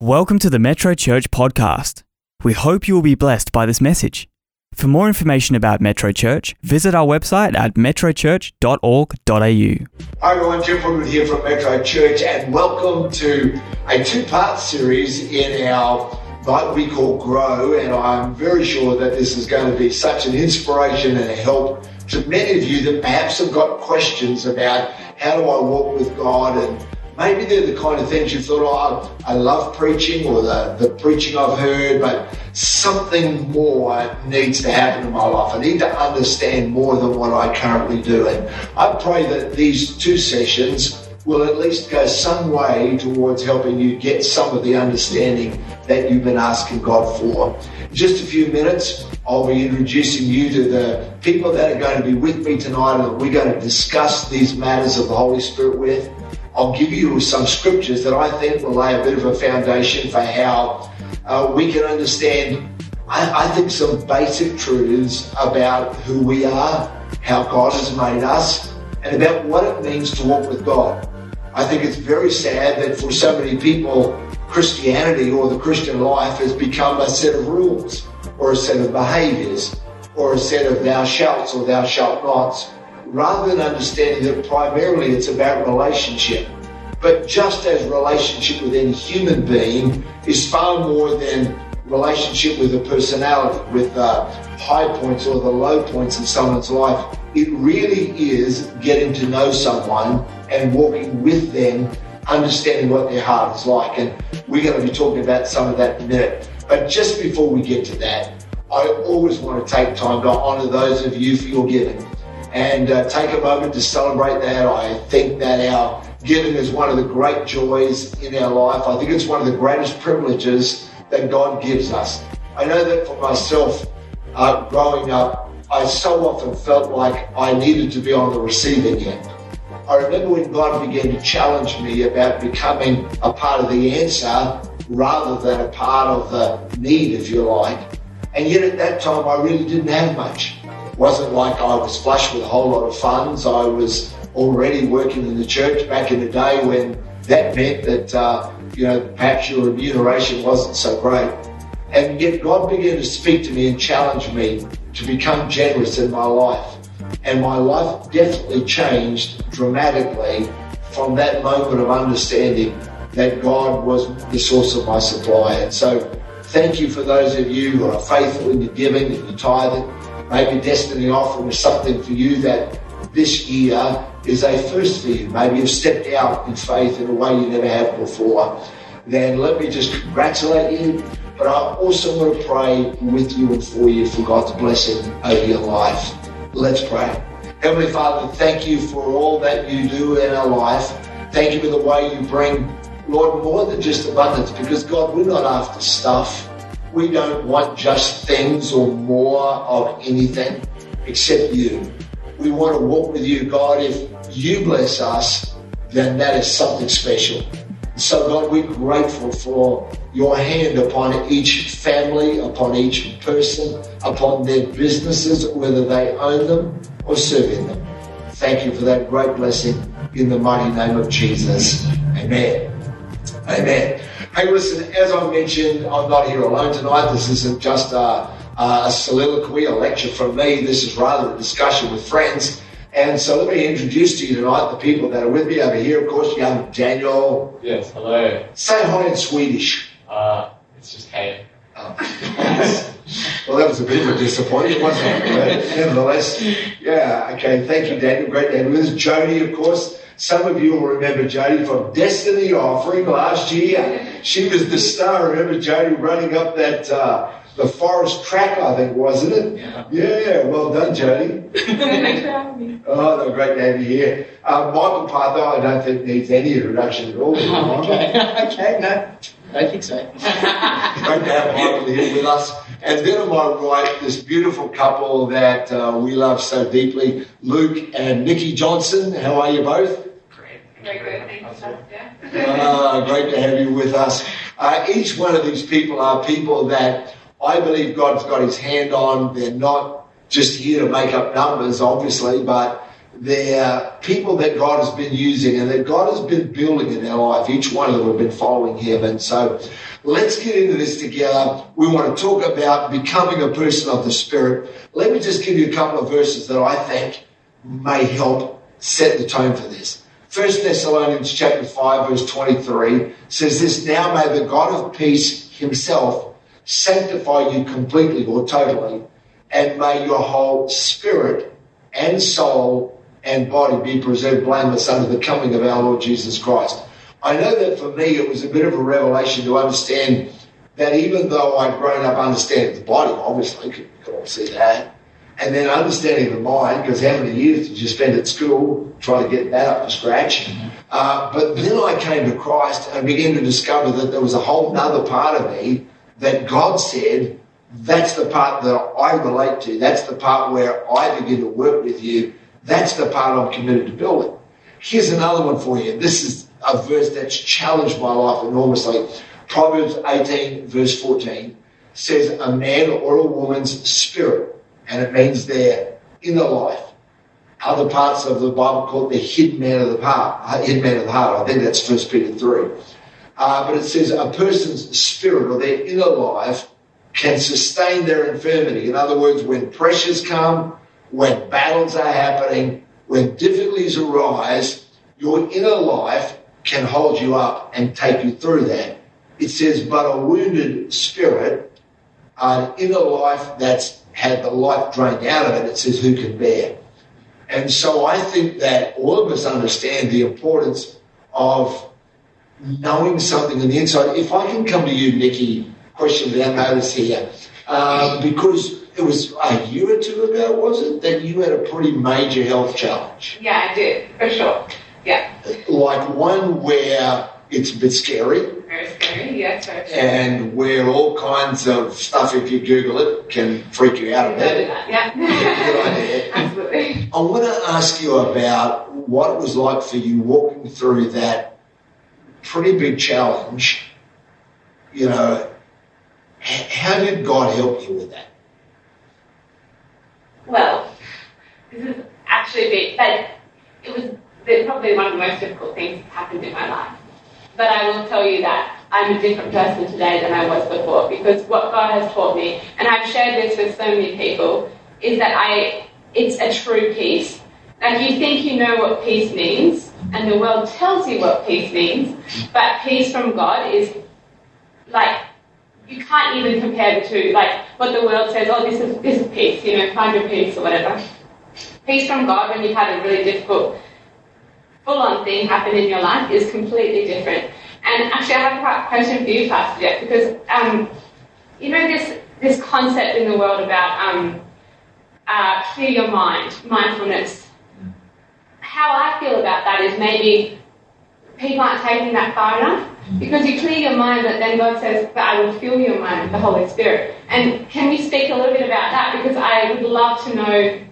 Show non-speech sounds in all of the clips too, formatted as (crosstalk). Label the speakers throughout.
Speaker 1: Welcome to the Metro Church podcast. We hope you will be blessed by this message. For more information about Metro Church, visit our website at metrochurch.org.au.
Speaker 2: Hi everyone, Geoff Woodward here from Metro Church and welcome to a two-part series in our night we call Grow and I'm very sure that this is going to be such an inspiration and a help to many of you that perhaps have got questions about how do I walk with God and maybe they're the kind of things you thought, oh, I love preaching or the, the preaching I've heard, but something more needs to happen in my life. I need to understand more than what I currently do. And I pray that these two sessions will at least go some way towards helping you get some of the understanding that you've been asking God for. In just a few minutes, I'll be introducing you to the people that are going to be with me tonight and that we're going to discuss these matters of the Holy Spirit with. I'll give you some scriptures that I think will lay a bit of a foundation for how uh, we can understand, I, I think, some basic truths about who we are, how God has made us, and about what it means to walk with God. I think it's very sad that for so many people, Christianity or the Christian life has become a set of rules or a set of behaviors or a set of thou shalt or thou shalt nots rather than understanding that primarily it's about relationship. But just as relationship with any human being is far more than relationship with a personality, with the uh, high points or the low points in someone's life, it really is getting to know someone and walking with them, understanding what their heart is like. And we're going to be talking about some of that in a minute. But just before we get to that, I always want to take time to honor those of you for your giving and uh, take a moment to celebrate that. I think that our giving is one of the great joys in our life. I think it's one of the greatest privileges that God gives us. I know that for myself, uh, growing up, I so often felt like I needed to be on the receiving end. I remember when God began to challenge me about becoming a part of the answer rather than a part of the need, if you like. And yet at that time, I really didn't have much wasn't like I was flush with a whole lot of funds. I was already working in the church back in the day when that meant that, uh, you know, perhaps your remuneration wasn't so great. And yet God began to speak to me and challenge me to become generous in my life. And my life definitely changed dramatically from that moment of understanding that God was the source of my supply. And so thank you for those of you who are faithful in your giving and your tithing. Maybe Destiny offering is something for you that this year is a first for you. Maybe you've stepped out in faith in a way you never have before. Then let me just congratulate you. But I also want to pray with you and for you for God's blessing over your life. Let's pray. Heavenly Father, thank you for all that you do in our life. Thank you for the way you bring, Lord, more than just abundance, because God, we're not after stuff. We don't want just things or more of anything except you. We want to walk with you, God. If you bless us, then that is something special. So, God, we're grateful for your hand upon each family, upon each person, upon their businesses, whether they own them or serve in them. Thank you for that great blessing in the mighty name of Jesus. Amen. Amen. Hey, listen, as I mentioned, I'm not here alone tonight. This isn't just a, a soliloquy, a lecture from me. This is rather a discussion with friends. And so let me introduce to you tonight the people that are with me over here. Of course, you have Daniel.
Speaker 3: Yes, hello.
Speaker 2: Say hi in Swedish.
Speaker 3: Uh, it's just hey. Oh. (laughs)
Speaker 2: well, that was a bit of a disappointment, wasn't it? But nevertheless, yeah, okay. Thank you, Daniel. Great Daniel. This is Jody, of course. Some of you will remember Jody from Destiny Offering last year. She was the star. Remember Jody running up that uh, the forest track, I think, wasn't it? Yeah. Yeah. Well done, Jody. (laughs)
Speaker 4: Thanks for having me.
Speaker 2: Oh, no, great to have you here. Uh, Michael Partho, I don't think needs any introduction at all. (laughs)
Speaker 5: Okay. okay. No. I think so. Great to
Speaker 2: have Michael here with us. And then on my right, this beautiful couple that uh, we love so deeply, Luke and Nikki Johnson. How are you both?
Speaker 4: Great, great. Thanks.
Speaker 2: Uh, great to have you with us. Uh, each one of these people are people that I believe God's got his hand on. They're not just here to make up numbers, obviously, but They're people that God has been using and that God has been building in their life. Each one of them have been following Him. And so let's get into this together. We want to talk about becoming a person of the Spirit. Let me just give you a couple of verses that I think may help set the tone for this. First Thessalonians chapter 5 verse 23 says this, Now may the God of peace himself sanctify you completely or totally, and may your whole spirit and soul and body be preserved blameless under the coming of our Lord Jesus Christ. I know that for me it was a bit of a revelation to understand that even though I'd grown up understanding the body, obviously, you can all see that, and then understanding the mind, because how many years did you spend at school trying to get that up to scratch? Uh, but then I came to Christ and began to discover that there was a whole other part of me that God said, that's the part that I relate to. That's the part where I begin to work with you. That's the part I'm committed to building. Here's another one for you. This is a verse that's challenged my life enormously. Proverbs 18, verse 14 says, A man or a woman's spirit and it means their inner life. Other parts of the Bible call it the hidden man of the heart. Uh, hidden man of the heart. I think that's First Peter three. Uh, but it says a person's spirit or their inner life can sustain their infirmity. In other words, when pressures come, when battles are happening, when difficulties arise, your inner life can hold you up and take you through that. It says, but a wounded spirit, an inner life that's had the life drained out of it, it says, who can bear? And so I think that all of us understand the importance of knowing something on the inside. If I can come to you, Nikki, question without notice here, um, because it was a year or two ago, was it, that you had a pretty major health challenge?
Speaker 4: Yeah, I did, for sure. Yeah,
Speaker 2: Like one where it's a bit scary
Speaker 4: very scary. Yeah,
Speaker 2: and where all kinds of stuff, if you Google it, can freak you out a bit.
Speaker 4: Yeah.
Speaker 2: Good idea. (laughs)
Speaker 4: Absolutely.
Speaker 2: I want to ask you about what it was like for you walking through that pretty big challenge. You know, how did God help you with that?
Speaker 4: Well, (laughs) this is actually a bit, like, it was the, probably one of the most difficult things that's happened in my life. But I will tell you that I'm a different person today than I was before because what God has taught me, and I've shared this with so many people, is that I, it's a true peace. Like you think you know what peace means, and the world tells you what peace means, but peace from God is like you can't even compare the two. Like what the world says, oh, this is this is peace, you know, find your peace or whatever. Peace from God when you've had a really difficult, full-on thing happen in your life is completely different. And actually, I have a question for you, Pastor Geoff, because um, you know this this concept in the world about um, uh, clear your mind, mindfulness. How I feel about that is maybe people aren't taking that far enough. Because you clear your mind, but then God says, but I will fill your mind with the Holy Spirit. And can you speak a little bit about that? Because I would love to know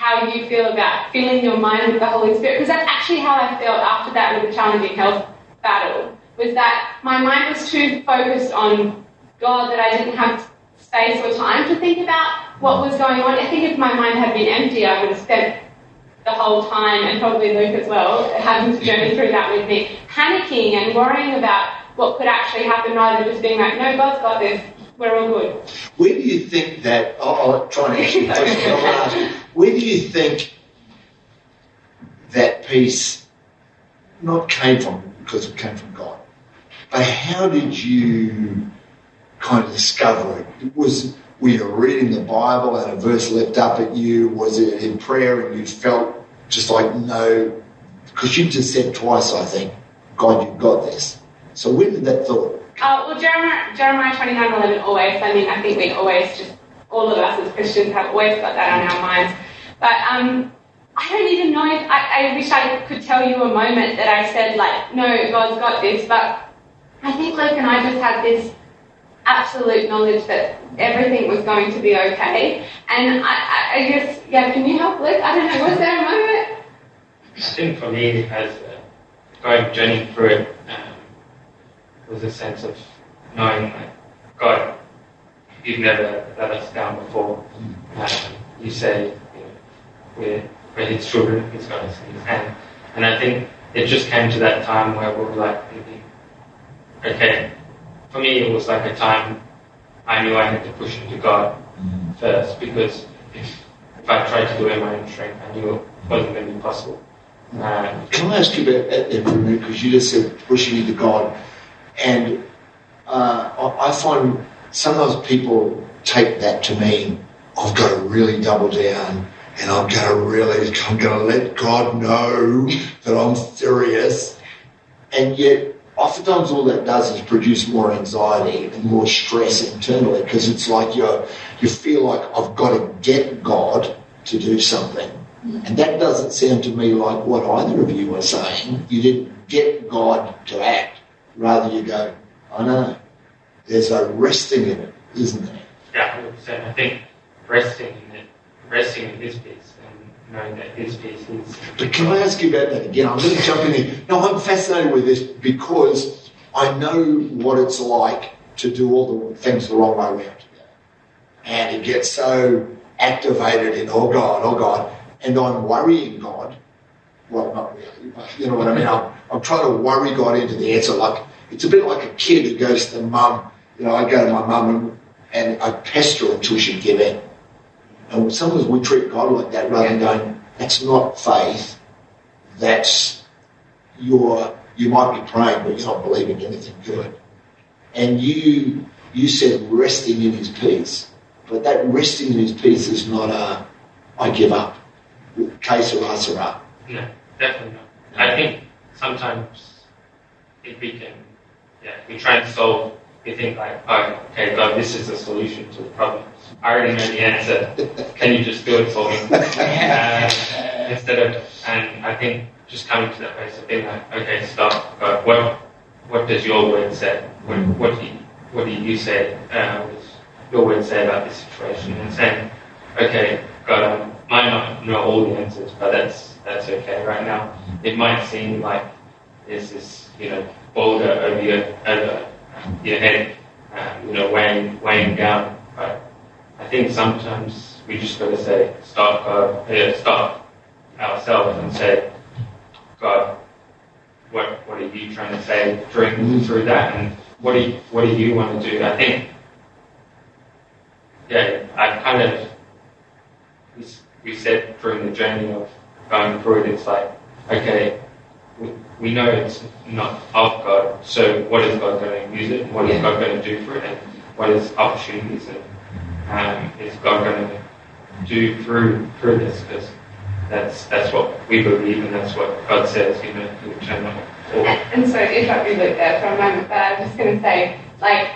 Speaker 4: how you feel about filling your mind with the Holy Spirit. Because that's actually how I felt after that with the challenging health battle. Was that my mind was too focused on God that I didn't have space or time to think about what was going on. I think if my mind had been empty, I would have spent the whole time, and probably Luke as well, having to journey through that with me, panicking and worrying about what could actually happen rather than just being like, no, God's got this, we're all good.
Speaker 2: Where do you think that? I'll, I'll try and answer the (laughs) question. I want to ask where do you think that peace not came from because it came from God, but how did you kind of discover it? Was were you reading the Bible and a verse leapt up at you? Was it in prayer and you felt just like no? Because you just said twice, I think, God, you've got this. So where did that thought?
Speaker 4: Uh, well, Jeremiah, Jeremiah 29 11 always, I mean, I think we always just, all of us as Christians have always got that on our minds. But um, I don't even know if, I, I wish I could tell you a moment that I said, like, no, God's got this, but I think Luke and I just had this absolute knowledge that everything was going to be okay. And I, I, guess, yeah, can you help Luke? I don't know, was there a moment?
Speaker 3: I think for me, as uh, going journeying through it, um, was a sense of knowing that God, you've never let us down before. Um, you say you know, we're we're his children, he's got us in his hand. And I think it just came to that time where we were like okay, for me it was like a time I knew I had to push into God first because if, if I tried to do it in my own strength, I knew it wasn't going to be possible. Um,
Speaker 2: Can I ask you about that there for a minute? Because you just said pushing into God. And uh, I some of those people take that to mean I've got to really double down and I'm going to really, I'm going to let God know that I'm serious. And yet, oftentimes all that does is produce more anxiety and more stress internally because it's like you're, you feel like I've got to get God to do something. And that doesn't sound to me like what either of you are saying. You didn't get God to act. Rather, you go, I know. There's a resting in it, isn't there?
Speaker 3: yeah, 100%. I think resting in it, resting in his peace and knowing that his peace is.
Speaker 2: But can I ask you about that again? I'm going to jump in here. No, I'm fascinated with this because I know what it's like to do all the things the wrong way around. And it gets so activated in, oh God, oh God. And I'm worrying God. Well, not really, but you know what I mean? I'm, I'm trying to worry God into the answer. Like, it's a bit like a kid who goes to the mum. You know, I go to my mum and, and I pester her until she give in. And sometimes we treat God like that rather than going, that's not faith. That's your, you might be praying, but you're not believing anything good. And you, you said resting in his peace. But that resting in his peace is not a, I give up. Que sera, sera.
Speaker 3: No, definitely not. I think sometimes if we can, yeah, we try and solve, we think like, oh, okay, God, this is the solution to the problem. I already know the answer. Can you just do it for me? (laughs) uh, instead of, and I think just coming to that place of being like, okay, stop. God, what, what does your word say? What, what do you, what do you say? Uh, what does your word say about this situation? And saying, okay, God, I might not know all the answers, but that's that's okay right now. It might seem like there's this, you know, boulder over your over your head, um, you know, weighing weighing down. But I think sometimes we just got to say, stop, God, uh, stop ourselves and say, God, what what are you trying to say through through that, and what do you, what do you want to do? I think, yeah, I kind of we said during the journey of going through it, it's like, okay, we, we know it's not of God, so what is God going to use it? What is God going to do for it? And what is opportunities and um, is God going to do through through this? Because that's that's what we believe, and that's what God says. You know, He'll turn up. Or,
Speaker 4: And so, if I could look there for a moment, but I was just going to say, like,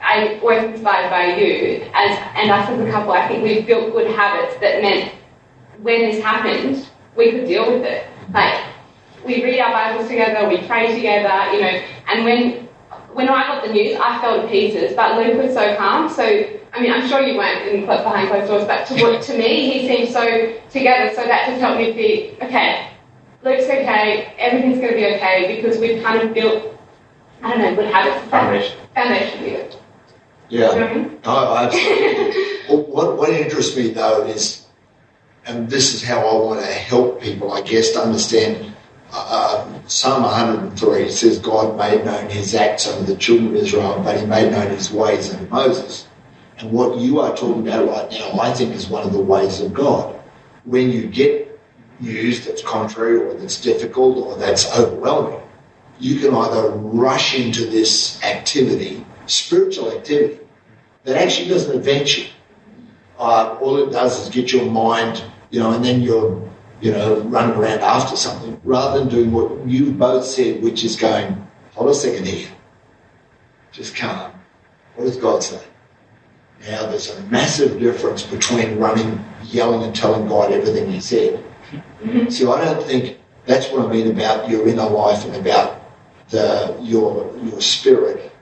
Speaker 4: I was inspired by you, as, and us as a couple, I think we've built good habits that meant when this happened, we could deal with it. Like, we read our Bibles together, we pray together, you know, and when when I got the news, I fell to pieces, but Luke was so calm. So, I mean, I'm sure you weren't in behind closed doors, but to, to me, he seemed so together, so that just helped me be, okay, Luke's okay, everything's going to be okay, because we've kind of built, I don't know, good habits.
Speaker 3: Foundation.
Speaker 4: Foundation, yeah.
Speaker 2: Yeah.
Speaker 4: You know I mean?
Speaker 2: No, absolutely. (laughs) What, what interests me though is, and this is how I want to help people, I guess, to understand. Uh, Psalm 103 says, God made known his acts unto the children of Israel, but he made known his ways unto Moses. And what you are talking about right now, I think, is one of the ways of God. When you get news that's contrary or that's difficult or that's overwhelming, you can either rush into this activity, spiritual activity, that actually doesn't advance you. Uh, all it does is get your mind, you know, and then you're, you know, running around after something rather than doing what you've both said, which is going, hold a second here. Just calm. What does God say? Now, there's a massive difference between running, yelling, and telling God everything He said. See, I don't think that's what I mean about your inner life and about the your your spirit.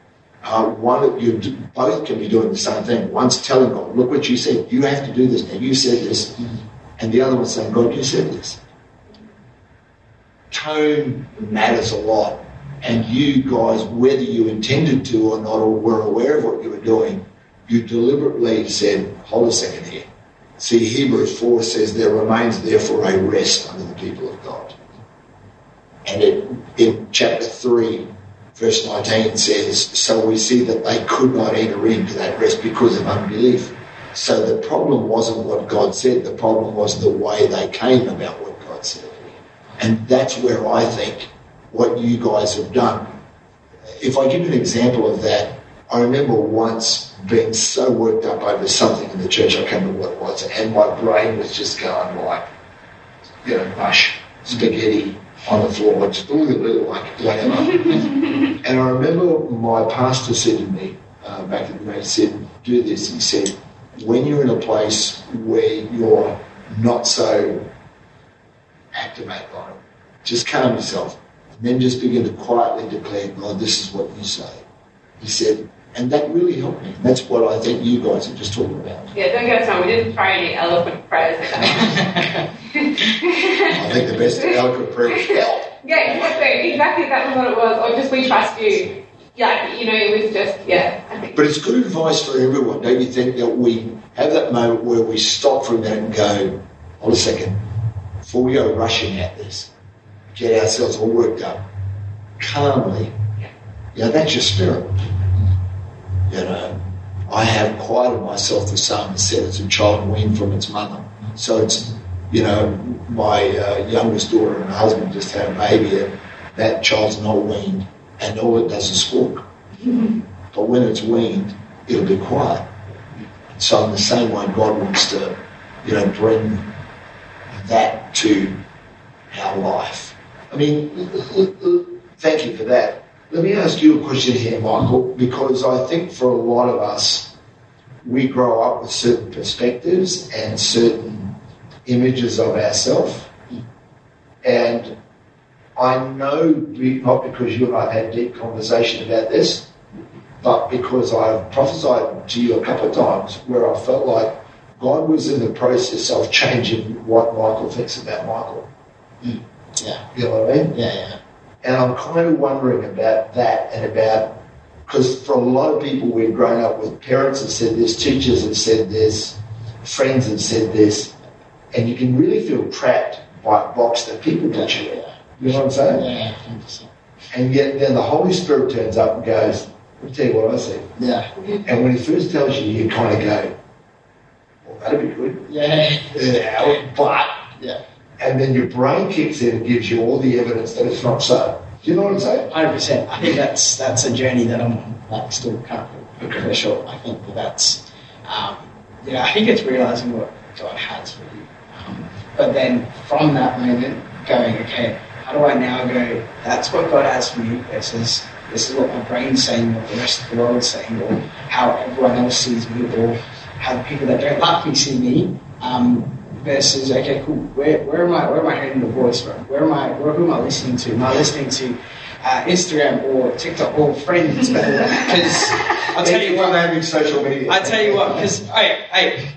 Speaker 2: Uh, one, you both can be doing the same thing. One's telling God, "Look what you said. You have to do this now. You said this," and the other one's saying, "God, you said this." Tone matters a lot, and you guys, whether you intended to or not, or were aware of what you were doing, you deliberately said, "Hold a second here. See, Hebrews 4 says there remains therefore a rest under the people of God. And it, in chapter 3, verse 19 says, So we see that they could not enter into that rest because of unbelief. So the problem wasn't what God said, the problem was the way they came about what God said. And that's where I think what you guys have done. If I give you an example of that, I remember once being so worked up over something in the church, I can't remember what it was, and my brain was just going like, you know, mush, spaghetti on the floor, just all the little like whatever. (laughs) and I remember my pastor said to me uh, back in the day, he said, do this. He said, when you're in a place where you're not so activate on it, just calm yourself. And then just begin to quietly declare, God, this is what you say. He said, and that really helped me. That's what I think you guys are just talking about.
Speaker 4: Yeah, don't get us wrong. We didn't try any eloquent prayers. (laughs) (laughs)
Speaker 2: I think the best eloquent prayer is help.
Speaker 4: yeah, exactly. Exactly. That was what it was. Or just we trust you. Yeah, you know, it was just yeah.
Speaker 2: But it's good advice for everyone, don't you think, that we have that moment where we stop for a minute and go, hold a second, before we go rushing at this, get ourselves all worked up, calmly. Yeah, that's your spirit. You know, I have quieted myself, the psalmist said, as a child weaned from its mother. So it's, you know, my uh, youngest daughter and husband just had a baby, and that child's not weaned, and all it does is squawk. But when it's weaned, it'll be quiet. So in the same way, God wants to, you know, bring that to our life. I mean, thank you for that. Let me ask you a question here, Michael, because I think for a lot of us, we grow up with certain perspectives and certain images of ourselves. And I know, be- not because you and I have had deep conversation about this, but because I've prophesied to you a couple of times where I felt like God was in the process of changing what Michael thinks about Michael. Hmm.
Speaker 5: Yeah,
Speaker 2: You know what I mean?
Speaker 5: yeah, yeah.
Speaker 2: And I'm kind of wondering about that and about, because for a lot of people we've grown up with, parents have said this, teachers have said this, friends have said this, and you can really feel trapped by a box that people put you in. You know what I'm saying?
Speaker 5: Yeah, 100%.
Speaker 2: And yet then the Holy Spirit turns up and goes, let me tell you what I see.
Speaker 5: Yeah,
Speaker 2: And when he first tells you, you kind of go, well, that'd be good.
Speaker 5: yeah,
Speaker 2: Yeah, but
Speaker 5: yeah.
Speaker 2: and then your brain kicks in and gives you all the evidence that it's not so. Do you know what I'm saying?
Speaker 5: Hundred percent. I think that's that's a journey that I'm like still currently for sure. I think that that's um, you know I think it's realizing what God has for you, um, but then from that moment going okay, how do I now go? That's what God has for me versus this is what my brain's saying, what the rest of the world's saying, or how everyone else sees me, or how the people that don't like me see me. Um, versus okay, cool. Where, where am I? Where am I hearing the voice from? Where am I? Where, who am I listening to? Am I listening to uh, Instagram or TikTok or friends? (laughs) Because I'll tell you what.
Speaker 2: social media.
Speaker 5: I tell you what. Because hey, hey,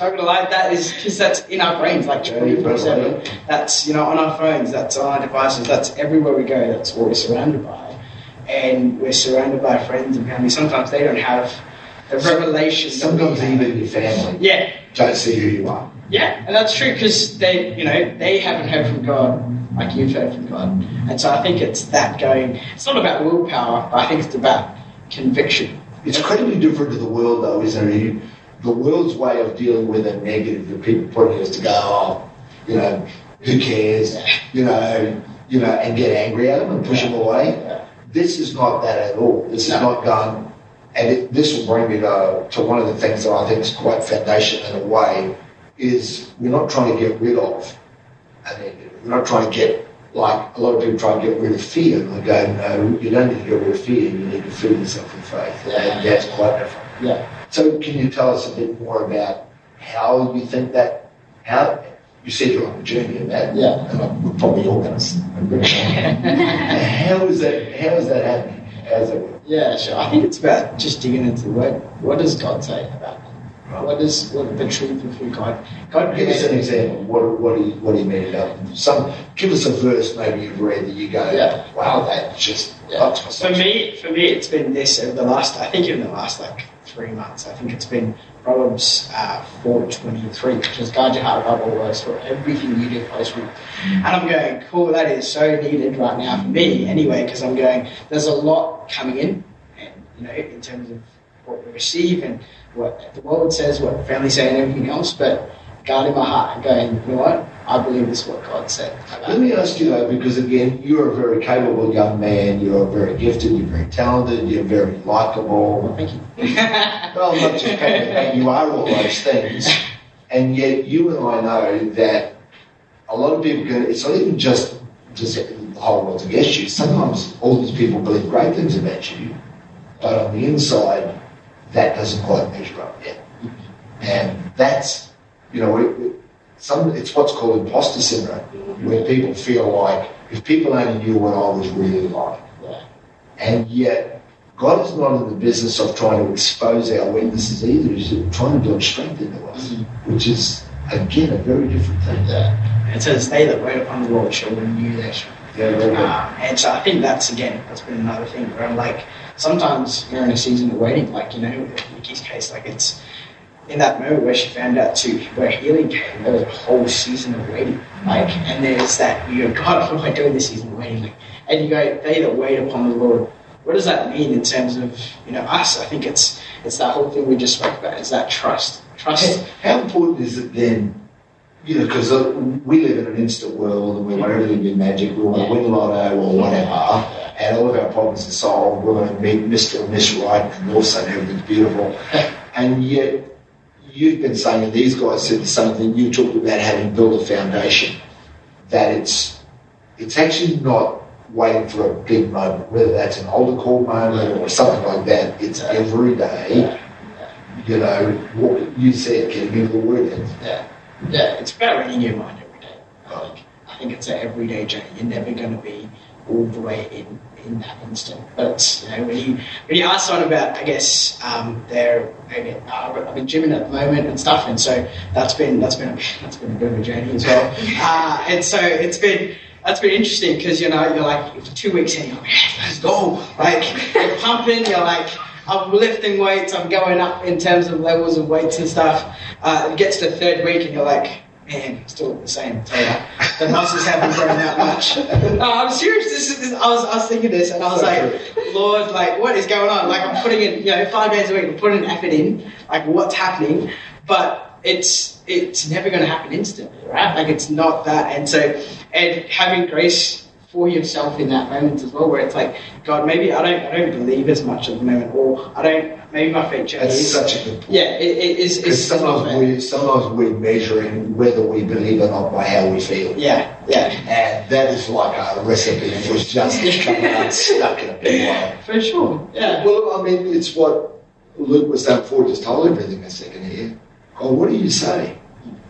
Speaker 5: not gonna lie. That is because that's in our brains, like 24 seven. That's you know on our phones. That's on our devices. That's everywhere we go. That's what we're surrounded by, and we're surrounded by friends and family. Sometimes they don't have the revelation.
Speaker 2: Sometimes even your family
Speaker 5: Yeah,
Speaker 2: don't see who you are.
Speaker 5: yeah, and that's true because they, you know, they haven't heard from God like you've heard from God, and so I think it's that going. It's not about willpower, but I think it's about conviction.
Speaker 2: It's incredibly different to the world, though, isn't it? The world's way of dealing with a negative, that people putting us to go, oh, you know, who cares, you know, you know, and get angry at them and push them away.
Speaker 5: Yeah.
Speaker 2: This is not that at all. This is not going, and it, this will bring me to, to one of the things that I think is quite foundational in a way, is we're not trying to get rid of a negative. We're not trying to get, like a lot of people try and get rid of fear. And I go, no, you don't need to get rid of fear. You need to fill yourself with faith. And that's quite different.
Speaker 5: Yeah,
Speaker 2: So can you tell us a bit more about how you think that, how, you said you're on a journey in that.
Speaker 5: Yeah.
Speaker 2: And we're probably all going to agree. How is that, how is that happening? How's it work?
Speaker 5: yeah, sure. I think it's about just digging into the Word. What does God say about me?
Speaker 2: Right.
Speaker 5: What is what the truth of who God? God
Speaker 2: Give us an example. What, what do you, what do you mean about some? Give us a verse maybe you've read that you go,
Speaker 5: Yeah.
Speaker 2: wow, that just
Speaker 5: Yeah. For me, for me, it's been this over the last. I think in the last like three months. I think it's been Proverbs uh, 4.23, which is guard your heart above all else for everything you do close with. And I'm going, cool, that is so needed right now for me anyway, because I'm going, there's a lot coming in, and, you know, in terms of what we receive and what the world says, what family say and everything else, but guarding my heart and going, you know what, I believe this is what God said.
Speaker 2: Let me ask you though, because again, you're a very capable young man, you're very gifted, you're very talented, you're very likable.
Speaker 5: Thank you. (laughs)
Speaker 2: Well, not just capable, you are all those things. And yet, you and I know that a lot of people can, it's not even just, just the whole world's against you. Sometimes all these people believe great things about you, but on the inside, that doesn't quite measure up yet. And that's, you know, it- some, it's what's called imposter syndrome, where people feel like if people only knew what I was really like. And yet, God is not in the business of trying to expose our weaknesses either. He's trying to build strength into us, which is, again, a very different thing.
Speaker 5: Yeah. It says, they that wait upon the Lord shall renew their strength.
Speaker 2: Yeah.
Speaker 5: Um, and so I think that's again that's been another thing where I'm like sometimes you're in a season of waiting, like you know in Nikki's case, like it's in that moment where she found out too, where healing came, there was a whole season of waiting. Like and there's that you go, God, what am I doing this season of waiting? Like, and you go, they that wait upon the Lord. What does that mean in terms of you know us? I think it's it's that whole thing we just spoke about. Is that trust? Trust.
Speaker 2: How important is it then, you know, because uh, we live in an instant world and we want everything to be magic, we want to win lotto or whatever, and all of our problems are solved, we're going to meet Mr. and Miss Right, and all of a sudden everything's beautiful. (laughs) And yet, you've been saying, and these guys said the same thing, you talked about having built a foundation, that it's, it's actually not waiting for a big moment, whether that's an altar call moment or something like that, it's every day you know, what you said, can give the word?
Speaker 5: Yeah, yeah. It's about reading your mind every day. Like I think it's an everyday journey. You're never going to be all the way in in that instant. But you know, when you when you ask someone about, I guess um, their maybe uh, I've been gymming at the moment and stuff, and so that's been that's been a, (laughs) that's been a bit of a journey as well. (laughs) uh, and so it's been. That's been interesting because you know you're like for two weeks in, you're like, let's go. Like you're pumping, you're like I'm lifting weights, I'm going up in terms of levels of weights and stuff. Uh, it gets to the third week and you're like, man, still the same. So, the muscles haven't grown that much. (laughs) No, I'm serious. This is, this, I, was, I was thinking this and I was like, Lord, like, what is going on? Like, I'm putting in, you know, five days a week, I'm putting an effort in. Like, what's happening? But it's it's never going to happen instantly, right? Like, it's not that. And so, and having grace for yourself in that moment as well, where it's like, God, maybe I don't, I don't believe as much at the moment, or I don't, maybe my
Speaker 2: That's such a good point.
Speaker 5: yeah, it, it is. It's
Speaker 2: sometimes we, sometimes we're measuring whether we believe or not by how we feel.
Speaker 5: Yeah, yeah,
Speaker 2: And that is like a recipe for just (laughs) coming unstuck in a big way.
Speaker 5: for sure. Yeah,
Speaker 2: Well, I mean, it's what Luke was saying before, just told everything a second here. Oh, what do you say?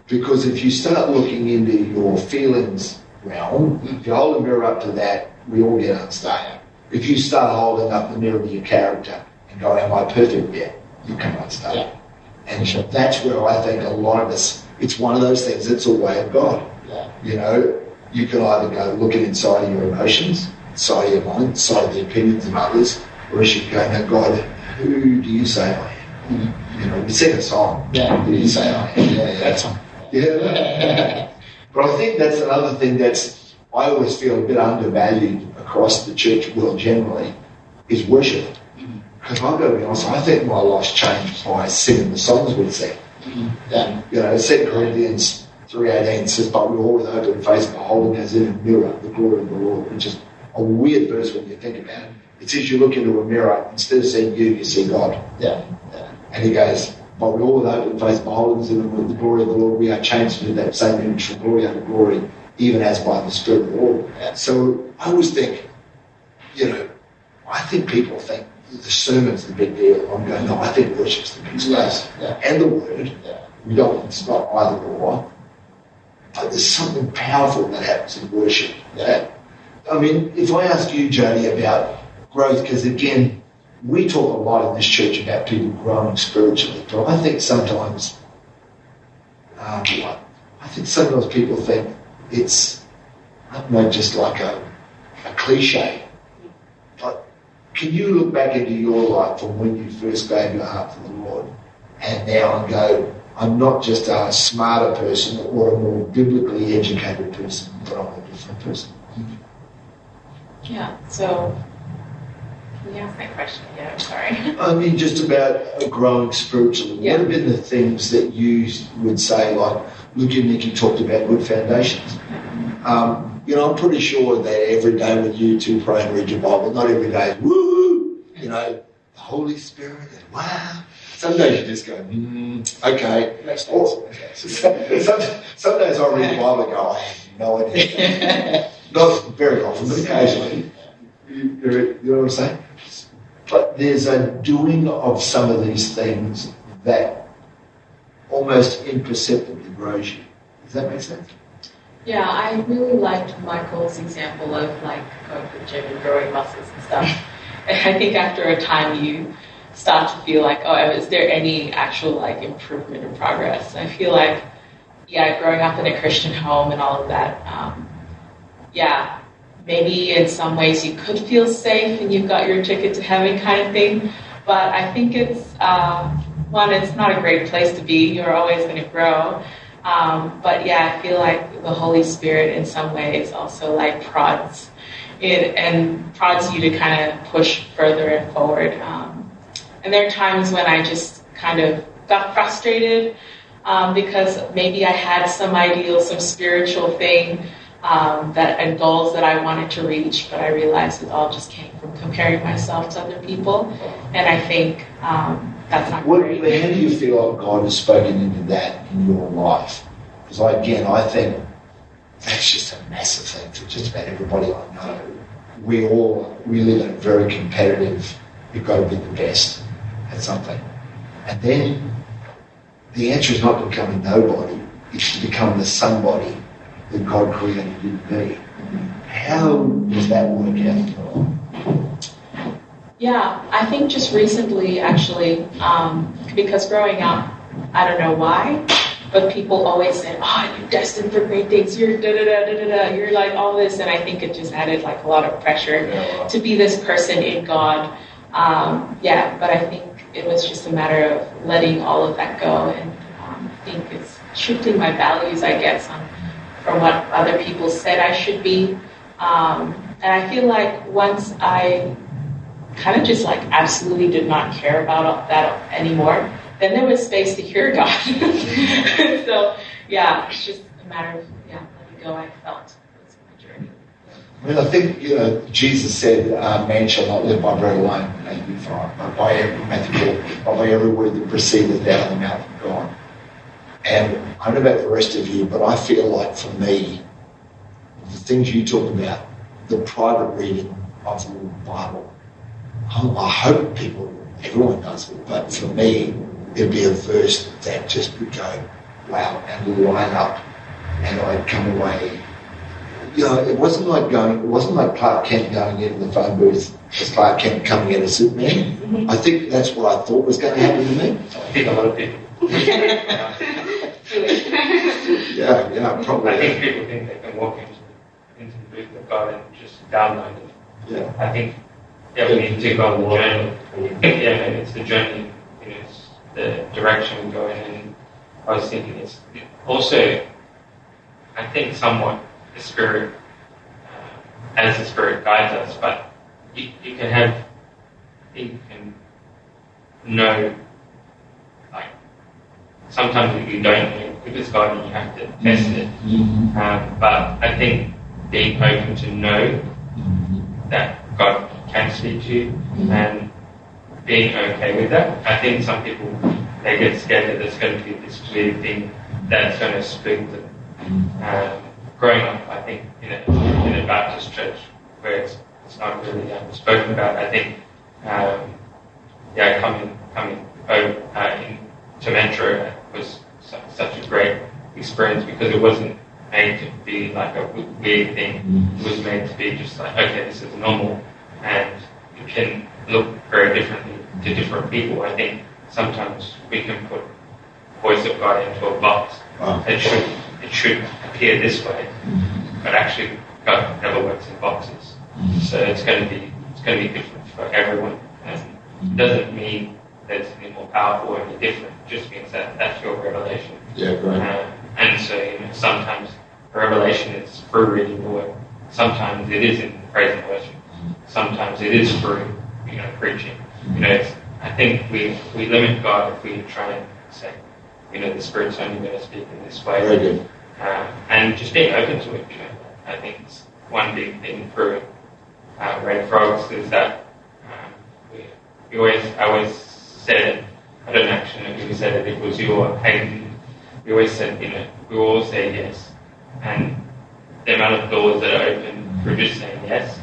Speaker 2: Because if you start looking into your feelings realm, if you hold a mirror up to that, we all get unstuck. If you start holding up the mirror to your character and go, Am I perfect yet? You come unstuck.
Speaker 5: Yeah.
Speaker 2: And that's where I think a lot of us, it's one of those things, it's a way of God.
Speaker 5: yeah,
Speaker 2: You know, you can either go looking inside of your emotions, inside of your mind, inside of the opinions of others, or you can go, now God, who do you say I am? You know, we sing a song.
Speaker 5: Yeah.
Speaker 2: Who do you say I am? Yeah, yeah.
Speaker 5: that's on.
Speaker 2: Yeah. but I think that's another thing that's, I always feel a bit undervalued across the church world generally, is worship. Because I've got to be honest, I think my life's changed by singing the songs we sing.
Speaker 5: Yeah,
Speaker 2: You know, 2 Corinthians 3.18 says, But we all with open face beholding as in a mirror the glory of the Lord, which is a weird verse when you think about it. It says you look into a mirror, instead of seeing you, you see God.
Speaker 5: yeah, yeah,
Speaker 2: And he goes, But we all with open face beholding as in the glory of the Lord, we are changed into that same image from glory unto glory, even as by the Spirit of the Lord. So I always think, you know, I think people think the sermon's the big deal. I'm going, no, I think worship's the big space.
Speaker 5: yeah.
Speaker 2: And the word.
Speaker 5: yeah.
Speaker 2: We don't, it's not either or. But there's something powerful that happens in worship. That, I mean, if I ask you, Jody, about growth, because again, we talk a lot in this church about people growing spiritually, but I think sometimes, um, I think sometimes people think it's, I don't know, just like a, a cliche. Can you look back into your life from when you first gave your heart to the Lord and now and go, I'm not just a smarter person or a more biblically educated person, but I'm a different person?
Speaker 6: Yeah, so can you ask that question again? I'm sorry. (laughs)
Speaker 2: I mean, just about growing spiritually.
Speaker 6: Yeah.
Speaker 2: What have been the things that you would say, like Luke and Nikki talked about good foundations? Um, you know, I'm pretty sure that every day when you two pray and read your Bible, not every day woo, you know, the Holy Spirit and wow. Some days you just go, mm, okay. Or- (laughs) some, some days I read the Bible and go, I have no idea. (laughs) Not very often, but occasionally. You, you know what I'm saying? But there's a doing of some of these things that almost imperceptibly grows you. Does that make sense?
Speaker 6: Yeah, I really liked Michael's example of like going to the gym and growing muscles and stuff. (laughs) I think after a time you start to feel like, oh, is there any actual like improvement and progress? I feel like, yeah, growing up in a Christian home and all of that, um, yeah, maybe in some ways you could feel safe and you've got your ticket to heaven kind of thing. But I think it's, uh, one, it's not a great place to be. You're always going to grow. Um, but yeah, I feel like the Holy Spirit in some ways also like prods it and prods you to kind of push further and forward. Um, and there are times when I just kind of got frustrated um, because maybe I had some ideal, some spiritual thing um, that and goals that I wanted to reach, but I realized it all just came from comparing myself to other people, and I think um, that's not
Speaker 2: What,
Speaker 6: great.
Speaker 2: how do you feel like God has spoken into that in your life? Because I, again, I think that's just a massive thing for just about everybody I know. We all we live in a very competitive. You've got to be the best at something, and then the answer is not to become a nobody; it's to become the somebody that God created you to be. How does that work out?
Speaker 6: Yeah, I think just recently, actually, um, because growing up, I don't know why, but people always said, "Oh, you're destined for great things. You're da da da da da da. You're like all this," and I think it just added like a lot of pressure to be this person in God. Um, yeah, but I think it was just a matter of letting all of that go, and um, I think it's shifting my values, I guess, on from what other people said I should be. Um, and I feel like once I kind of just like absolutely did not care about that anymore, then there was space to hear God. (laughs) so yeah, it's just a matter of yeah, letting go. I felt was my journey.
Speaker 2: Mean, I think you know Jesus said, uh, "Man shall not live by bread alone, but by every Matthew but by every word that proceedeth out of the mouth of God." And I don't know about the rest of you, but I feel like for me, the things you talk about, the private reading of the Bible, I I hope people, everyone does it, but for me, there'd be a verse that just would go, wow, and line up, and I'd come away you know, it wasn't like going, it wasn't like Clark Kent going into the phone booth as Clark Kent coming in as Superman. Mm-hmm. I think that's what I thought was going to happen to me.
Speaker 3: I think a lot of people. (laughs) (laughs)
Speaker 2: Yeah, yeah, probably.
Speaker 3: I think people think they can walk into, into the booth of God and just download it.
Speaker 2: Yeah.
Speaker 3: I think yeah, we need to go on the journey. yeah, it's the journey. You know, it's the direction we're going. And I was thinking it's also, I think, somewhat the spirit, uh, as the spirit guides us. But you, you can have, you can know, like sometimes you don't know if it's God and you have to test it. Um, but I think being open to know that God can speak to you and being okay with that. I think some people they get scared that there's going to be this weird thing that's going to spook them. Um, growing up, I think in a, in a Baptist church where it's, it's not really um, spoken about, I think um, yeah, coming coming over uh, in, to Metro was su- such a great experience because it wasn't made to be like a weird thing. It was made to be just like, okay, this is normal, and it can look very differently to different people. I think sometimes we can put voice of God into a box.
Speaker 2: Wow.
Speaker 3: It should it should appear this way, mm-hmm. but actually God never works in boxes. Mm-hmm. So it's going to be it's going to be different for everyone. And it mm-hmm. doesn't mean that it's any more powerful or any different. It just means that that's your revelation.
Speaker 2: Yeah, great.
Speaker 3: Uh, and so, you know, sometimes revelation is through reading the word. Sometimes it is in praise and worship. Sometimes it is through, you know, preaching. You know, it's, I think we, we limit God if we try and say, you know, the Spirit's only going to speak in this way.
Speaker 2: Very good.
Speaker 3: Um, and just being open to it, you know. I think it's one big thing for uh, Red Frogs is that um, we, we always, I always said it, I don't actually know who said it, it was you or Hayden. We always said, you know, we all say yes. And the amount of doors that are open through just saying yes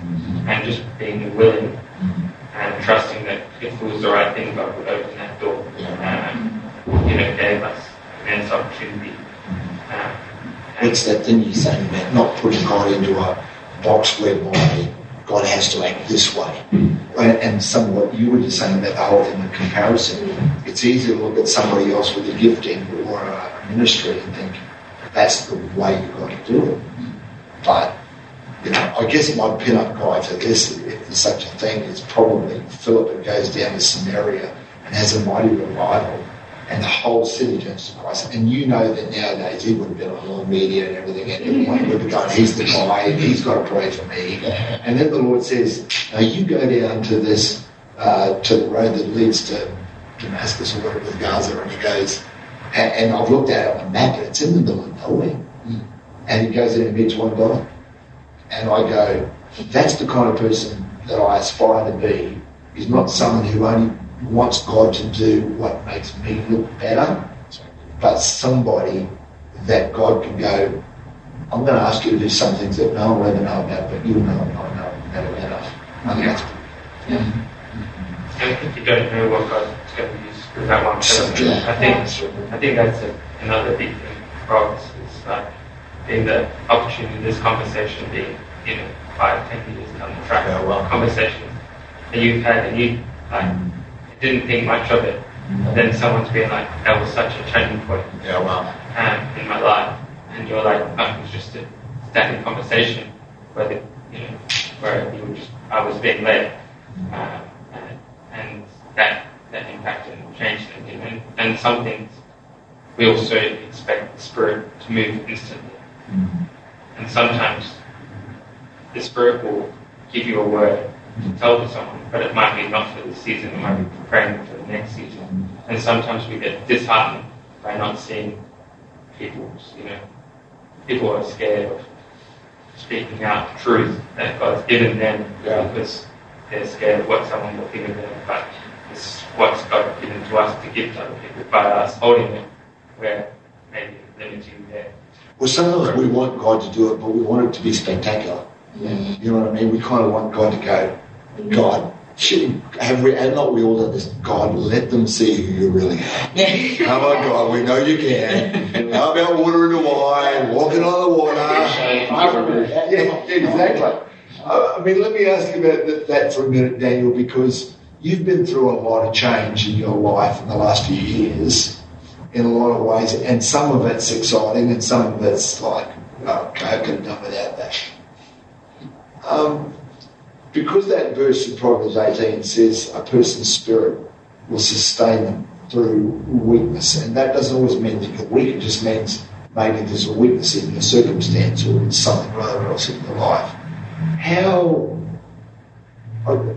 Speaker 3: and just being willing and trusting that if it was the right thing, God would open that door. Um, you know, gave us immense opportunity. Um, and-
Speaker 2: What's that thing you're saying about not putting God into a box whereby God has to act this way? And, and some of what you were just saying about the whole thing of comparison. It's easy to look at somebody else with a gifting or a ministry and think that's the way you've got to do it. But you know, I guess my pin-up guy for this, if there's such a thing, is probably Philip and goes down to Samaria and has a mighty revival, and the whole city turns to Christ. And you know that nowadays he would have been on all media and everything, and everyone would have gone, he's the guy, and he's got to pray for me. And then the Lord says, now you go down to this, uh, to the road that leads to Damascus or whatever, Gaza, and he goes, and, and I've looked at it on a map, and it's in the middle of nowhere. And he goes in and meets one guy. And I go, that's the kind of person that I aspire to be. Is not someone who only wants God to do what makes me look better, but somebody that God can go, I'm going to ask you to do some things that no one will ever know about, but you'll know and I know enough. I think that's
Speaker 3: I think you don't know what God's going to use with that one person.
Speaker 2: So, yeah.
Speaker 3: I think I think that's a, another big thing for us is like in the opportunity this conversation being you know five ten years down the track
Speaker 2: Yeah, well.
Speaker 3: conversations that you've had and you like didn't think much of it, but then someone's been like that was such a turning point
Speaker 2: yeah, well,
Speaker 3: um, in my life, and you're like, oh, it was just a static conversation where the, you know, where you were just, I was being led, um, and, and that that impacted and changed it. And, and some things we also expect the spirit to move instantly, and sometimes the spirit will give you a word to tell to someone, but it might be not for the season, it might be praying for the next season. And sometimes we get disheartened by not seeing people, you know, people are scared of speaking out the truth that God's given them
Speaker 2: Yeah.
Speaker 3: because they're scared of what someone will think of them. But it's what's God given to us to give to other people by us holding it, we're maybe limiting their
Speaker 2: well, sometimes we want God to do it, but we want it to be spectacular. You know what I mean? We kind of want God to go, God, should, have we, and not we all done this, God, let them see who you really are. How about God? We know you can. How about water into wine, walking on the water?
Speaker 5: I remember that.
Speaker 2: Yeah, exactly. I mean, let me ask you about that, that for a minute, Daniel, because you've been through a lot of change in your life in the last few years, in a lot of ways, and some of it's exciting, and some of it's like, oh, okay, I could have done without that. Um, because that verse in Proverbs 18 says a person's spirit will sustain them through weakness, and that doesn't always mean that you're weak, it just means maybe there's a weakness in your circumstance or in something or other else in your life. How,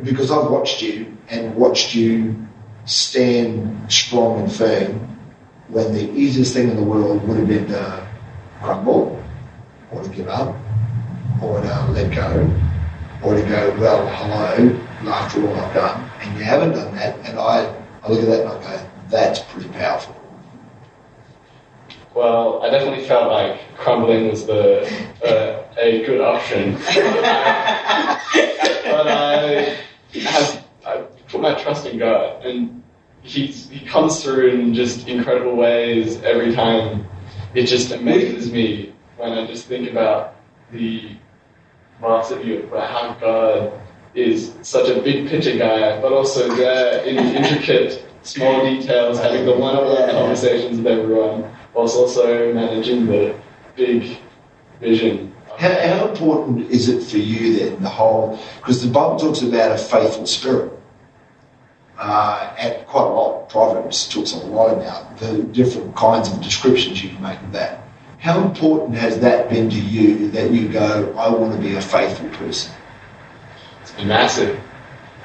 Speaker 2: because I've watched you and watched you stand strong and firm when the easiest thing in the world would have been to crumble or to give up or to let go or to go, well, hello, after all I've done. And you haven't done that. And I, I look at that and I go, that's pretty powerful.
Speaker 7: Well, I definitely felt like crumbling was the uh, a good option, (laughs) but I have I put my trust in God, and He's He comes through in just incredible ways every time. It just amazes me when I just think about the master view of how God is such a big picture guy, but also there in the intricate small details, having the one-on-one conversations with everyone, whilst also managing the big vision
Speaker 2: How, how important is it for you then, the whole, because the Bible talks about a faithful spirit. Uh, and quite a lot, Proverbs talks a lot about the different kinds of descriptions you can make of that. How important has that been to you that you go, I want to be a faithful person?
Speaker 7: It's been massive.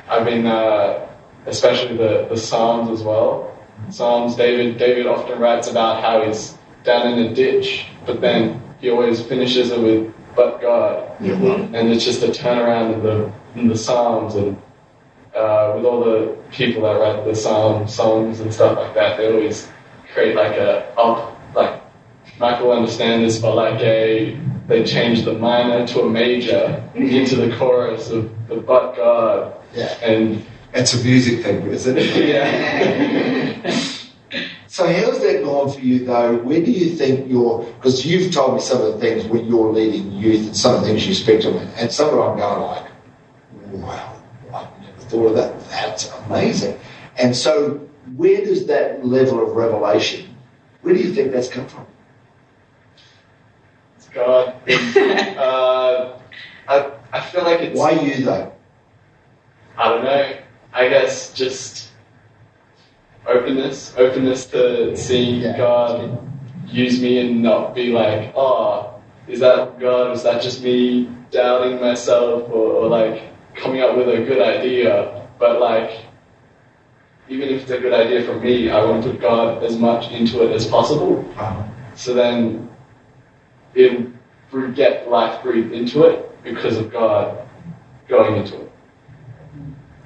Speaker 7: I mean, uh, especially the, the Psalms as well. Psalms, David David often writes about how he's down in a ditch, but then he always finishes it with "but God,"
Speaker 2: Mhm.
Speaker 7: and it's just a turnaround in the in the Psalms and uh, with all the people that write the Psalm songs and stuff like that, they always create like a up Michael will understand this, but like a they change the minor to a major into the chorus of the "but God,"
Speaker 2: Yeah.
Speaker 7: and
Speaker 2: It's a music thing, isn't it? (laughs)
Speaker 7: yeah. (laughs)
Speaker 2: So how's that gone for you though? Where do you think you're, because you've told me some of the things when you're leading youth and some of the things you speak to them, and some of it I'm going like, wow, I've never thought of that. That's amazing. And so where does that level of revelation, where do you think that's come from?
Speaker 7: It's God. (laughs) uh, I, I feel like it's.
Speaker 2: Why you though?
Speaker 7: I don't know. I guess just openness, openness to seeing
Speaker 2: Yeah.
Speaker 7: God use me and not be like, oh, is that God? Was that just me doubting myself or, or like coming up with a good idea? But like, even if it's a good idea for me, I want to put God as much into it as possible.
Speaker 2: Um,
Speaker 7: So then would get life breathed into it because of God going into it.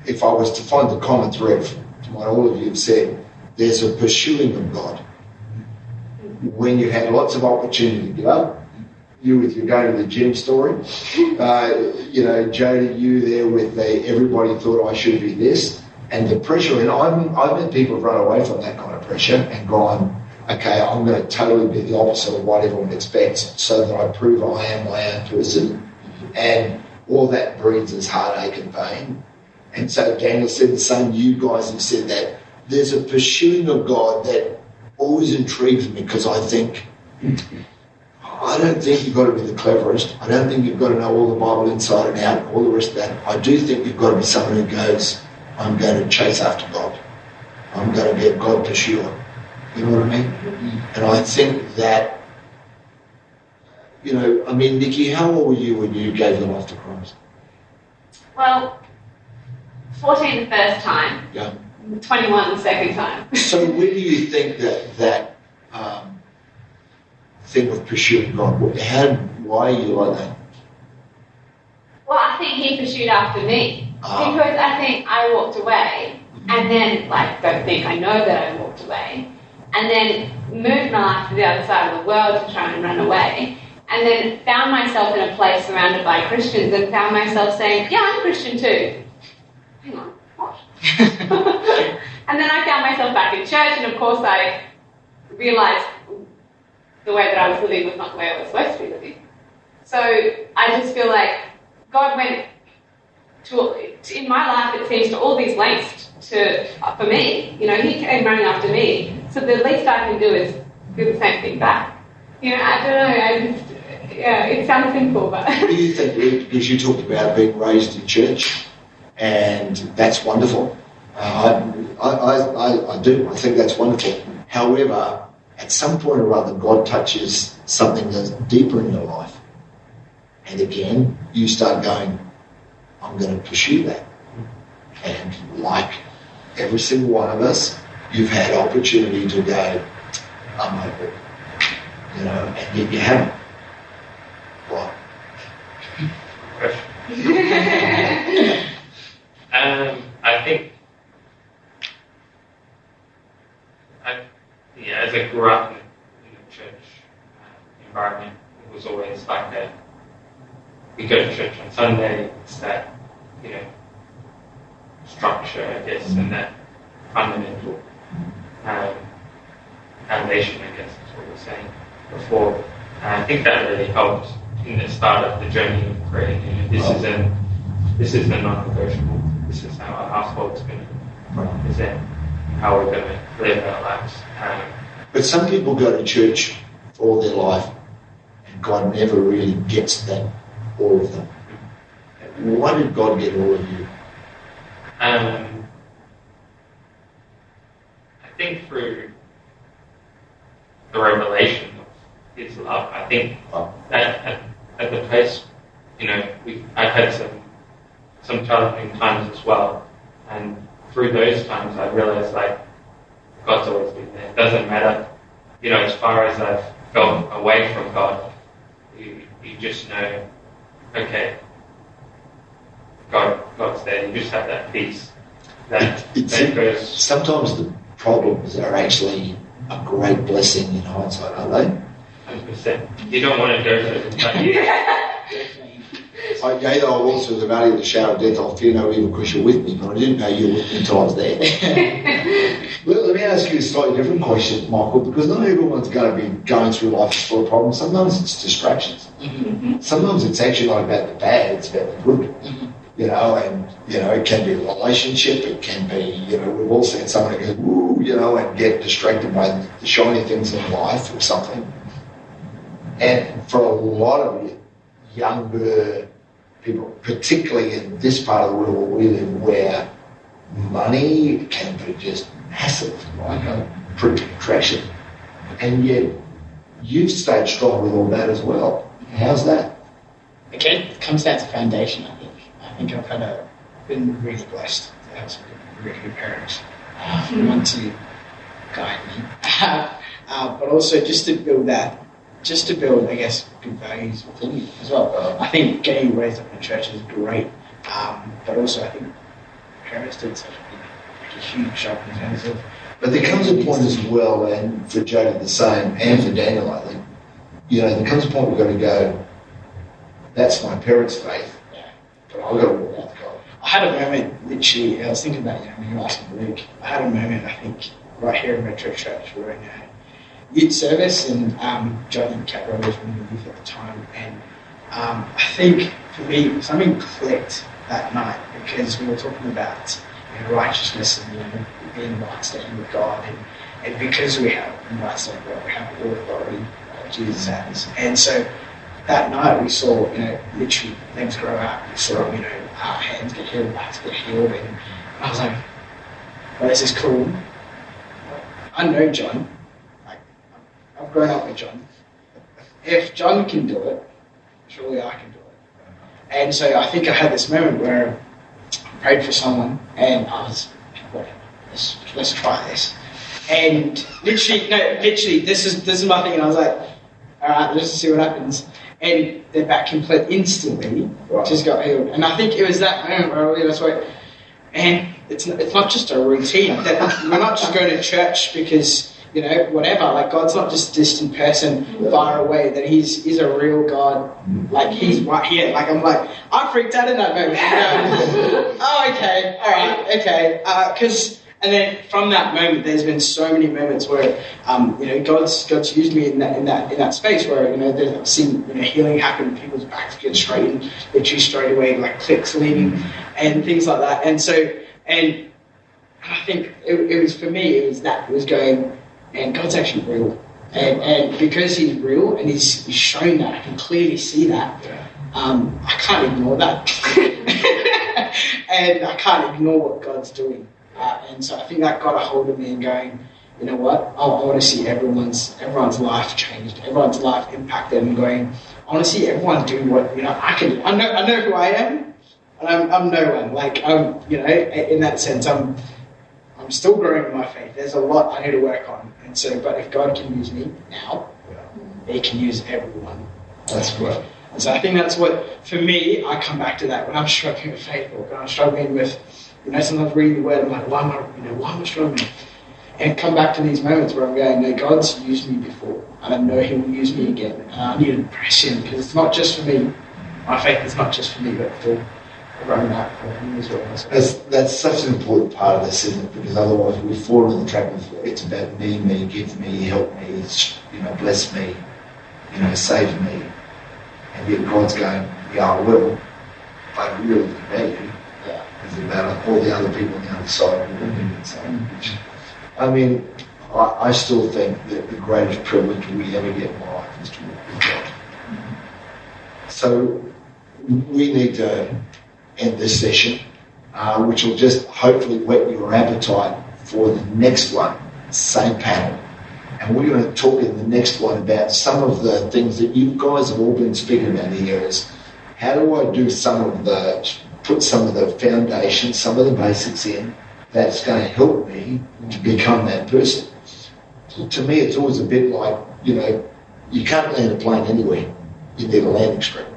Speaker 2: if I was to find the common thread from what all of you have said, there's a pursuing of God. When you had lots of opportunity to give up, you with your going to the gym story, uh, you know, Jody, you there with the everybody thought I should be this, and the pressure. And I'm, I've had people run away from that kind of pressure and gone, okay, I'm going to totally be the opposite of what everyone expects so that I prove I am my own person. And all that breeds is heartache and pain. And so Daniel said the same. You guys have said that. There's a pursuing of God that always intrigues me because I think, I don't think you've got to be the cleverest. I don't think you've got to know all the Bible inside and out, and all the rest of that. I do think you've got to be someone who goes, I'm going to chase after God. I'm going to be a God pursuer. You know what I mean? And I think that, you know, I mean, Nikki, how old were you when you gave your life to Christ?
Speaker 4: Well, 14 the first time,
Speaker 2: Yeah.
Speaker 4: 21 the second time.
Speaker 2: So where do you think that that um, thing of pursuing God? How? Why are you like that?
Speaker 4: Well, I think he pursued after me
Speaker 2: Ah.
Speaker 4: because I think I walked away and then, like, don't think I know that I walked away, and then moved my life to the other side of the world to try and run away, and then found myself in a place surrounded by Christians and found myself saying, "Yeah, I'm a Christian too." Hang on, what? (laughs) and then I found myself back in church, and of course I realized the way that I was living was not the way I was supposed to be living. So I just feel like God went to in my life. It seems to all these lengths to for me. You know, He came running after me. So the least I can do is do the same thing back. You know, I don't know. I just yeah, it sounds simple, but
Speaker 2: What do you think? Because you talked about being raised in church, and that's wonderful. Uh, I, I, I, I do. I think that's wonderful. However, at some point or other, God touches something that's deeper in your life, and again, you start going, "I'm going to pursue that." And like every single one of us, you've had opportunity to go, "I'm over it," you know, and yet you haven't. Why? (laughs)
Speaker 3: Um, I think, I, yeah, as I grew up in, in a church uh, environment, it was always like that. we go to church on Sunday, it's that, you know, structure, I guess, and that fundamental um, foundation, I guess, is what we're saying before. And I think that really helped in the start of the journey of creating, you know, this isn't, this is the non-negotiable. This is how our household's going to represent how we're going to live our lives. Um,
Speaker 2: But some people go to church all their life, and God never really gets them, all of them. Why did God get all of you?
Speaker 3: Um, think through the revelation of His love. I think
Speaker 2: Oh.
Speaker 3: at, at, at the place, you know, we I've had some some challenging times as well, and through those times, I realized like God's always been there. It doesn't matter, you know, as far as I've felt away from God, you you just know, okay, God God's there. You just have that peace that
Speaker 2: It's-
Speaker 3: that goes.
Speaker 2: Sometimes the problems are actually a great blessing in hindsight, aren't they?
Speaker 3: Hundred percent. You don't want to go through it, but you,
Speaker 2: I, yea, though I walk through the valley of the shadow of death, I'll fear no evil because you're with me, but I didn't know you were with me until I was there. (laughs) Let, let me ask you a slightly different question, Michael, because not everyone's going to be going through life full of problems. Sometimes it's distractions. Mm-hmm. Sometimes it's actually not about the bad, it's about the good. Mm-hmm. You know, and, you know, it can be a relationship, it can be, you know, we've all seen someone who goes, you know, and get distracted by the shiny things in life or something. And for a lot of younger people, particularly in this part of the world where we live, where money can be just massive, like a protraction. And yet you've stayed strong with all that as well. How's that?
Speaker 5: Again, it comes down to foundation, think. I think I've had a, been really blessed to have some really good parents who want to guide me. (laughs) uh, but also just to build that, just to build, I guess, good values within you as well. I think getting raised up in church is great, um, but also I think parents did such a, huge job in terms of
Speaker 2: But there comes a point as well, and for Jody the same, and for Daniel, I think, you know, there comes a point we've got to go, that's my parents' faith, but to walk with God.
Speaker 5: I had a moment, literally, I was thinking about, you know, when you were asking Luke, I had a moment, I think, right here in Metro Church, we were in a youth service, and um, John and Kat Rose were in the youth at the time, and um, I think, for me, something clicked that night, because we were talking about you know, righteousness and, you know, being right standing with God, and, and because we have right standing with God, we have all authority that Jesus has, and so that night we saw, you know, literally things grow out. We saw, you know, our hands get healed, backs get healed, and I was like, well, this is cool. I know John. Like, I've grown up with John. If John can do it, surely I can do it. And so I think I had this moment where I prayed for someone, and I was, whatever, let's, let's try this. And literally, no, literally, this is this is my thing, and I was like, all right, let's see what happens. And their back complete instantly
Speaker 2: Right.
Speaker 5: just got healed. And I think it was that moment where I realized, wait, and it's not, it's not just a routine. That we're not just going to church because you know whatever. Like God's not just a distant person far away. That He's He's a real God. Like He's right here. Like I'm like I freaked out in that moment. You (laughs) know? oh, okay, all right, okay. Uh, because and then from that moment, there's been so many moments where um, you know God's God's used me in that in that in that space where you know I've seen you know healing happen, people's backs get straightened, literally straight away, like clicks leaving, and things like that. And so and I think it, it was for me, it was that it was going, and God's actually real, and and because He's real and He's, he's shown that, I can clearly see that. Um, I can't ignore that, (laughs) and I can't ignore what God's doing. Uh, and so I think that got a hold of me and going, you know what? I, want to see everyone's everyone's life changed, everyone's life impacted, and going. I want to see everyone do what you know I can. I know I know who I am, and I'm, I'm no one. Like I'm, you know, in that sense, I'm I'm still growing in my faith. There's a lot I need to work on, and so. But if God can use me now, He can use everyone.
Speaker 2: That's great.
Speaker 5: And so I think that's what, for me, I come back to that when I'm struggling with faith or when I'm struggling with, you know, sometimes reading the word, I'm like, why am I, you know, why am I struggling? And come back to these moments where I'm going, no, God's used me before, and I know He will use me again, and I need to press Him because it's not just for me. My faith is not just for me, but for everyone out as well.
Speaker 2: That's, that's such an important part of this, isn't it? Because otherwise we fall in the trap of it's about me, me, give me, help me, you know, bless me, you know, save me. And yet God's going, yeah, I will, but really it's about you.
Speaker 5: yeah.
Speaker 2: About all the other people on the other side who are doing it. So, I mean, I, I still think that the greatest privilege we ever get in life is to walk with God. So we need to end this session, uh, which will just hopefully whet your appetite for the next one, same panel. And we're going to talk in the next one about some of the things that you guys have all been speaking about here is how do I do some of the, put some of the foundations, some of the basics in that's going to help me to become that person. To me, it's always a bit like, you know, you can't land a plane anywhere. You need a landing strip.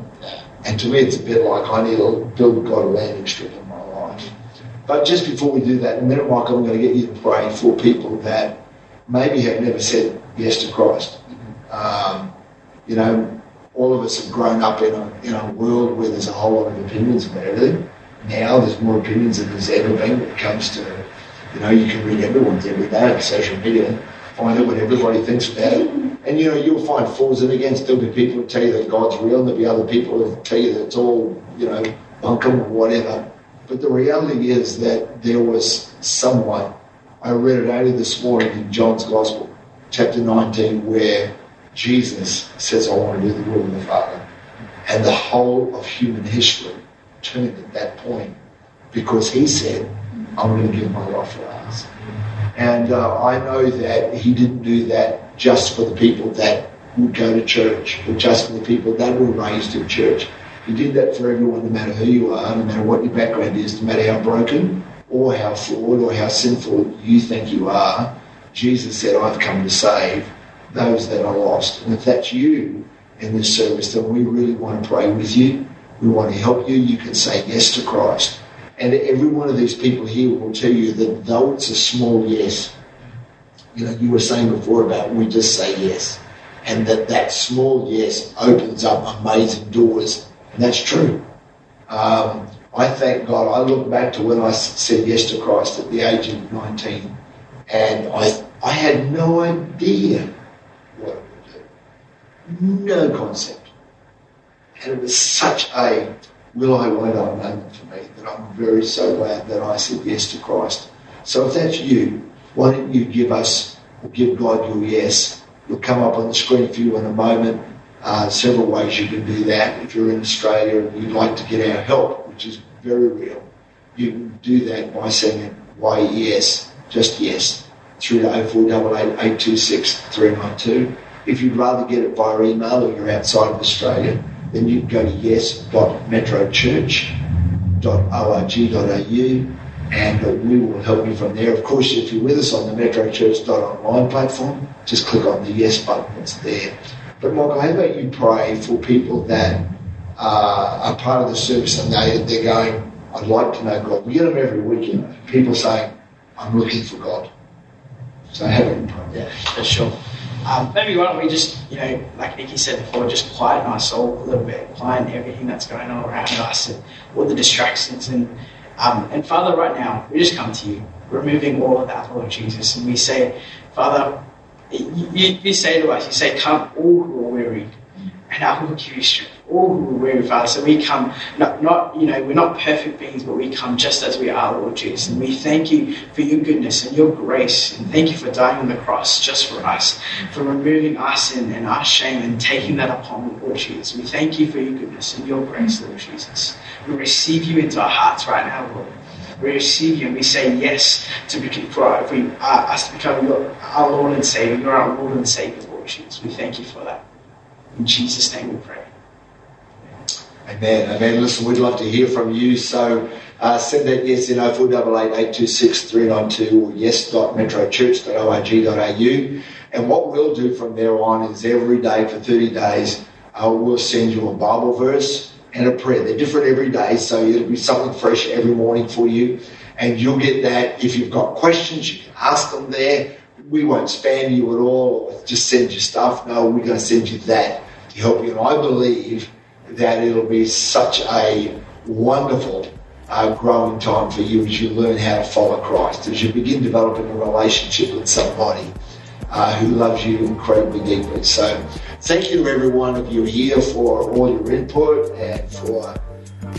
Speaker 2: And to me, it's a bit like I need to build God a landing strip in my life. But just before we do that, in a minute, Michael, I'm going to get you to pray for people that maybe have never said yes to Christ. Um, you know, all of us have grown up in a, in a world where there's a whole lot of opinions about everything. Now there's more opinions than there's ever been when it comes to, you know, you can read everyone's every day on social media, find out what everybody thinks about it. And, you know, you'll find flaws and against. There'll be people who tell you that God's real, and there'll be other people who tell you that it's all, you know, bunkum or whatever. But the reality is that there was someone I read it only this morning in John's Gospel, chapter 19, where Jesus says, I want to do the will of the Father. And the whole of human history turned at that point because he said, I'm going to give my life for others. And uh, I know that he didn't do that just for the people that would go to church, or just for the people that were raised in church. He did that for everyone, no matter who you are, no matter what your background is, no matter how broken or how flawed or how sinful you think you are, Jesus said, I've come to save those that are lost. And if that's you in this service, then we really want to pray with you. We want to help you. You can say yes to Christ. And every one of these people here will tell you that though it's a small yes, you know, you were saying before about we just say yes. And that that small yes opens up amazing doors. And that's true. Um, I thank God. I look back to when I said yes to Christ at the age of 19, and I, I had no idea what it would do. No concept. And it was such a will I, won't I moment for me that I'm very so glad that I said yes to Christ. So if that's you, why don't you give us, or give God your yes? It'll come up on the screen for you in a moment. Uh, several ways you can do that. If you're in Australia and you'd like to get our help, which is very real. You can do that by saying why yes, just yes, through to 0488 If you'd rather get it via email or you're outside of Australia, then you can go to yes.metrochurch.org.au and uh, we will help you from there. Of course, if you're with us on the metrochurch.online platform, just click on the yes button, it's there. But Michael, how about you pray for people that uh, are part of the service and they, they're going, I'd like to know God. We get them every week, you know, people saying, I'm looking for God. So have a pray.
Speaker 5: Yeah, sure. Um, maybe why don't we just, you know, like Nikki said before, just quieten our soul a little bit, quieten everything that's going on around us and all the distractions. And, um, and Father, right now, we just come to you, removing all of that, Lord Jesus. And we say, Father, you, you say to us, you say, come all who are weary, and I will give you strength all who are weary, Father. So we come, not, not, you know, we're not perfect beings, but we come just as we are, Lord Jesus. And we thank you for your goodness and your grace. And thank you for dying on the cross just for us, for removing our sin and our shame and taking that upon, Lord Jesus. We thank you for your goodness and your grace, Lord Jesus. We receive you into our hearts right now, Lord. We receive you and we say yes to be, for, for uh, us to become your, our Lord and Savior. You're our Lord and Savior, Lord Jesus. We thank you for that. In Jesus' name we pray.
Speaker 2: Amen. Amen. Listen, we'd love to hear from you. So uh, send that yes in 0488 or yes.metrochurch.org.au. And what we'll do from there on is every day for 30 days, uh, we'll send you a Bible verse and a prayer. They're different every day, so it'll be something fresh every morning for you. And you'll get that. If you've got questions, you can ask them there. We won't spam you at all or just send you stuff. No, we're going to send you that to help you. And I believe that it'll be such a wonderful uh, growing time for you as you learn how to follow Christ, as you begin developing a relationship with somebody uh, who loves you incredibly deeply. So, thank you to every one of you here for all your input and for,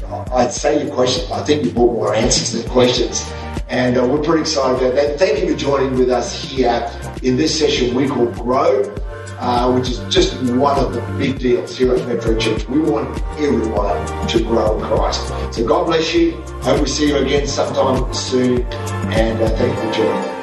Speaker 2: uh, I'd say your questions. I think you brought more answers than questions. And uh, we're pretty excited about that. Thank you for joining with us here in this session we call Grow. Uh, which is just one of the big deals here at Metro Church. We want everyone to grow in Christ. So God bless you. Hope we see you again sometime soon. And uh, thank you for joining.